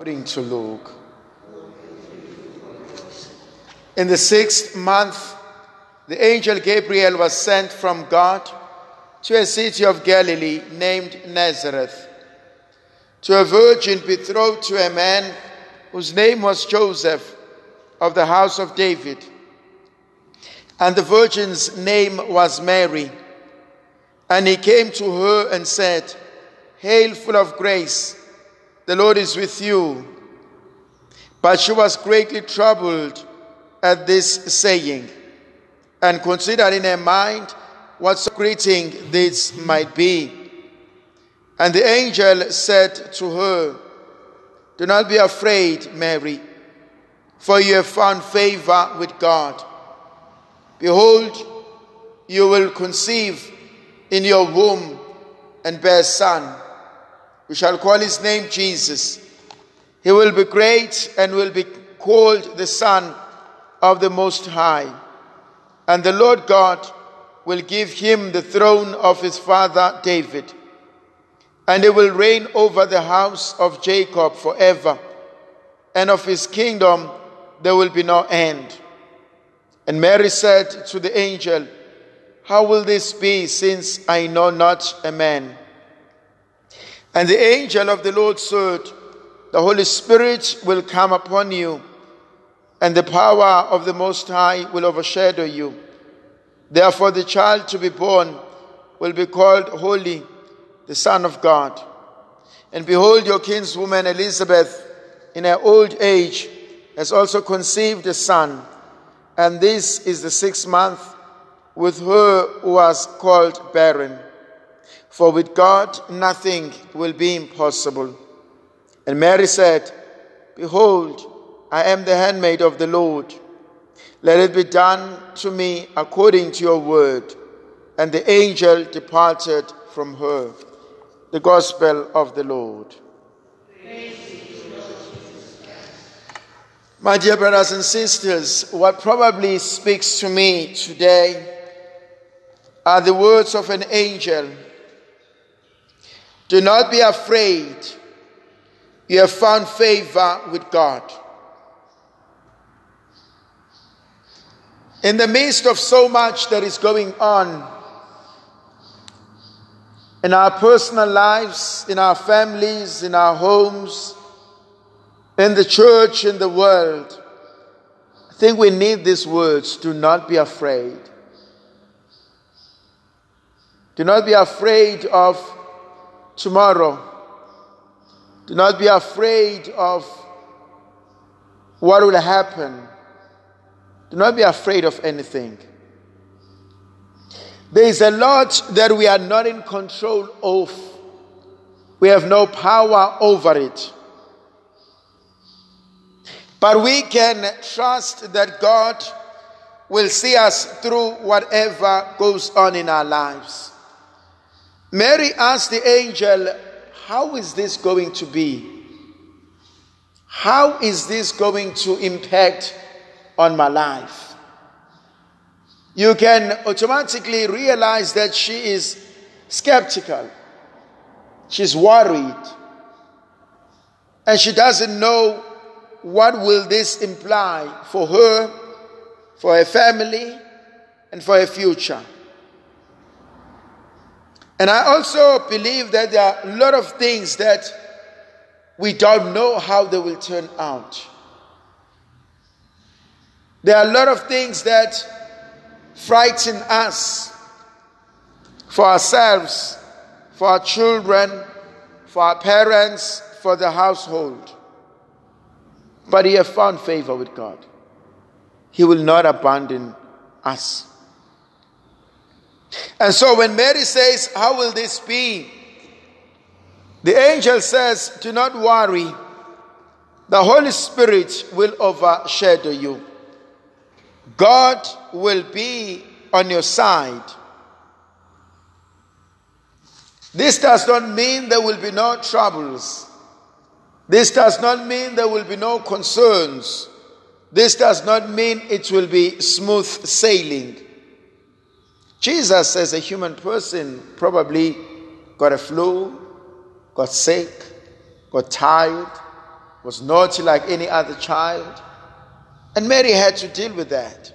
According to Luke. In the sixth month, the angel Gabriel was sent from God to a city of Galilee named Nazareth to a virgin betrothed to a man whose name was Joseph of the house of David. And the virgin's name was Mary. And he came to her and said, Hail, full of grace, the Lord is with you. But she was greatly troubled at this saying and considered in her mind what greeting this might be. And the angel said to her, Do not be afraid, Mary, for you have found favor with God. Behold, you will conceive in your womb and bear a son. We shall call his name Jesus. He will be great and will be called the Son of the Most High. And the Lord God will give him the throne of his father David. And he will reign over the house of Jacob forever. And of his kingdom there will be no end. And Mary said to the angel, How will this be, since I know not a man? And the angel of the Lord said, The Holy Spirit will come upon you, and the power of the Most High will overshadow you. Therefore, the child to be born will be called Holy, the Son of God. And behold, your kinswoman Elizabeth, in her old age, has also conceived a son and this is the sixth month with her who was called barren. For with God nothing will be impossible. And Mary said, Behold, I am the handmaid of the Lord. Let it be done to me according to your word. And the angel departed from her. The Gospel of the Lord. My dear brothers and sisters, what probably speaks to me today are the words of an angel. Do not be afraid. You have found favor with God. In the midst of so much that is going on in our personal lives, in our families, in our homes, in the church, in the world. I think we need these words do not be afraid. Do not be afraid of tomorrow. Do not be afraid of what will happen. Do not be afraid of anything. There is a lot that we are not in control of. We have no power over it. But we can trust that God will see us through whatever goes on in our lives. Mary asked the angel, How is this going to be? How is this going to impact on my life? You can automatically realize that she is skeptical. She's worried. And she doesn't know what will this imply for her, for her family, and for her future? And I also believe that there are a lot of things that we don't know how they will turn out. There are a lot of things that frighten us for ourselves, for our children, for our parents, for the household. But he have found favor with God. He will not abandon us. And so when Mary says, How will this be? The angel says, Do not worry. The Holy Spirit will overshadow you. God will be on your side. This does not mean there will be no troubles. This does not mean there will be no concerns. This does not mean it will be smooth sailing. Jesus, as a human person, probably got a flu, got sick, got tired, was naughty like any other child. And Mary had to deal with that.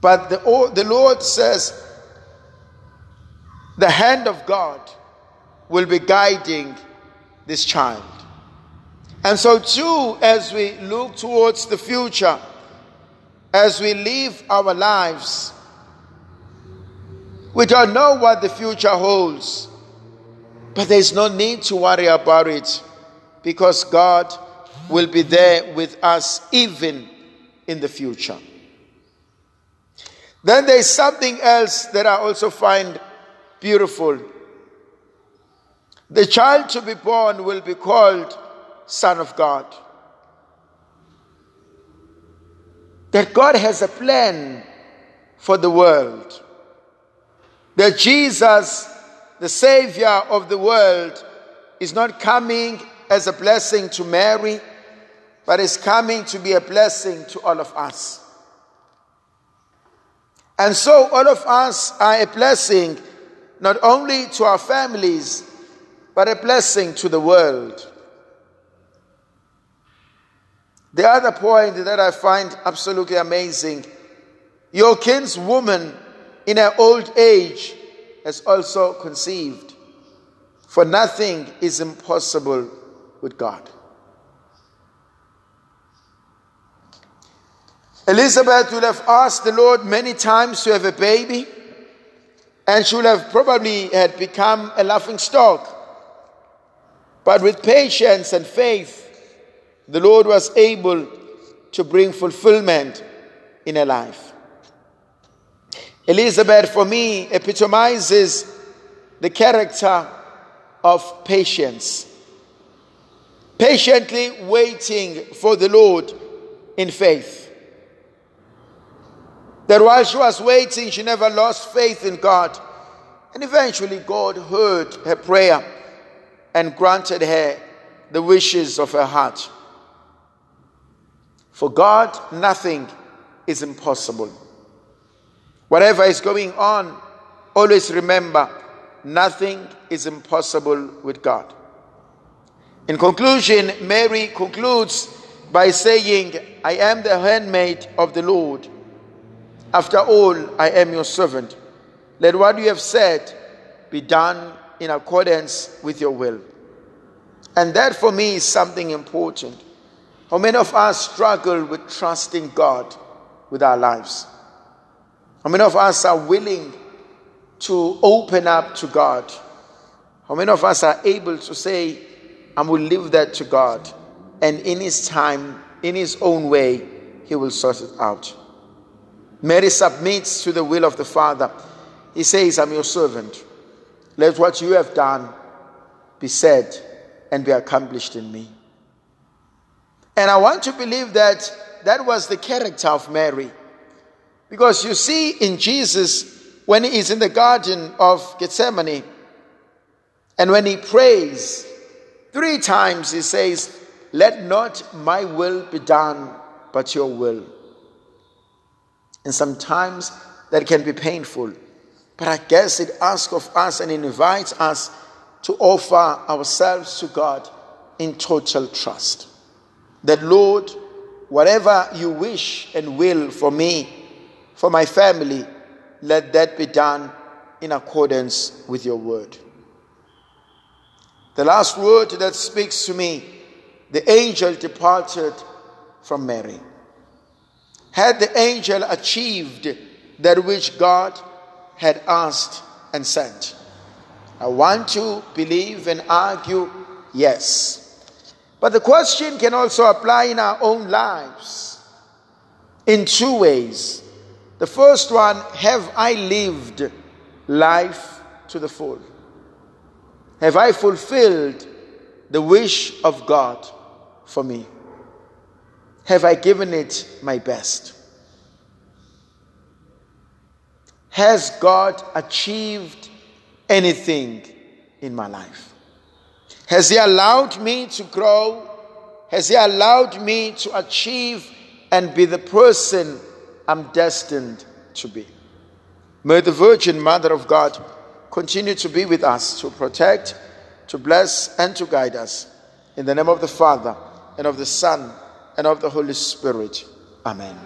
But the, the Lord says, the hand of God will be guiding this child. And so, too, as we look towards the future, as we live our lives, we don't know what the future holds, but there's no need to worry about it because God will be there with us even in the future. Then there's something else that I also find beautiful. The child to be born will be called Son of God. That God has a plan for the world. That Jesus, the Savior of the world, is not coming as a blessing to Mary, but is coming to be a blessing to all of us. And so, all of us are a blessing not only to our families, but a blessing to the world. The other point that I find absolutely amazing your kinswoman in her old age has also conceived, for nothing is impossible with God. Elizabeth would have asked the Lord many times to have a baby, and she would have probably had become a laughing stock. But with patience and faith, the Lord was able to bring fulfillment in her life. Elizabeth, for me, epitomizes the character of patience. Patiently waiting for the Lord in faith. That while she was waiting, she never lost faith in God. And eventually, God heard her prayer and granted her the wishes of her heart. For God, nothing is impossible. Whatever is going on, always remember nothing is impossible with God. In conclusion, Mary concludes by saying, I am the handmaid of the Lord. After all, I am your servant. Let what you have said be done in accordance with your will. And that for me is something important. How many of us struggle with trusting God with our lives? How many of us are willing to open up to God? How many of us are able to say, I will leave that to God, and in His time, in His own way, He will sort it out? Mary submits to the will of the Father. He says, I'm your servant. Let what you have done be said and be accomplished in me. And I want to believe that that was the character of Mary. Because you see, in Jesus, when he is in the Garden of Gethsemane, and when he prays, three times he says, Let not my will be done, but your will. And sometimes that can be painful. But I guess it asks of us and invites us to offer ourselves to God in total trust. That, Lord, whatever you wish and will for me, for my family, let that be done in accordance with your word. The last word that speaks to me the angel departed from Mary. Had the angel achieved that which God had asked and sent? I want to believe and argue yes. But the question can also apply in our own lives in two ways. The first one have I lived life to the full? Have I fulfilled the wish of God for me? Have I given it my best? Has God achieved anything in my life? Has He allowed me to grow? Has He allowed me to achieve and be the person I'm destined to be? May the Virgin Mother of God continue to be with us, to protect, to bless, and to guide us. In the name of the Father, and of the Son, and of the Holy Spirit. Amen.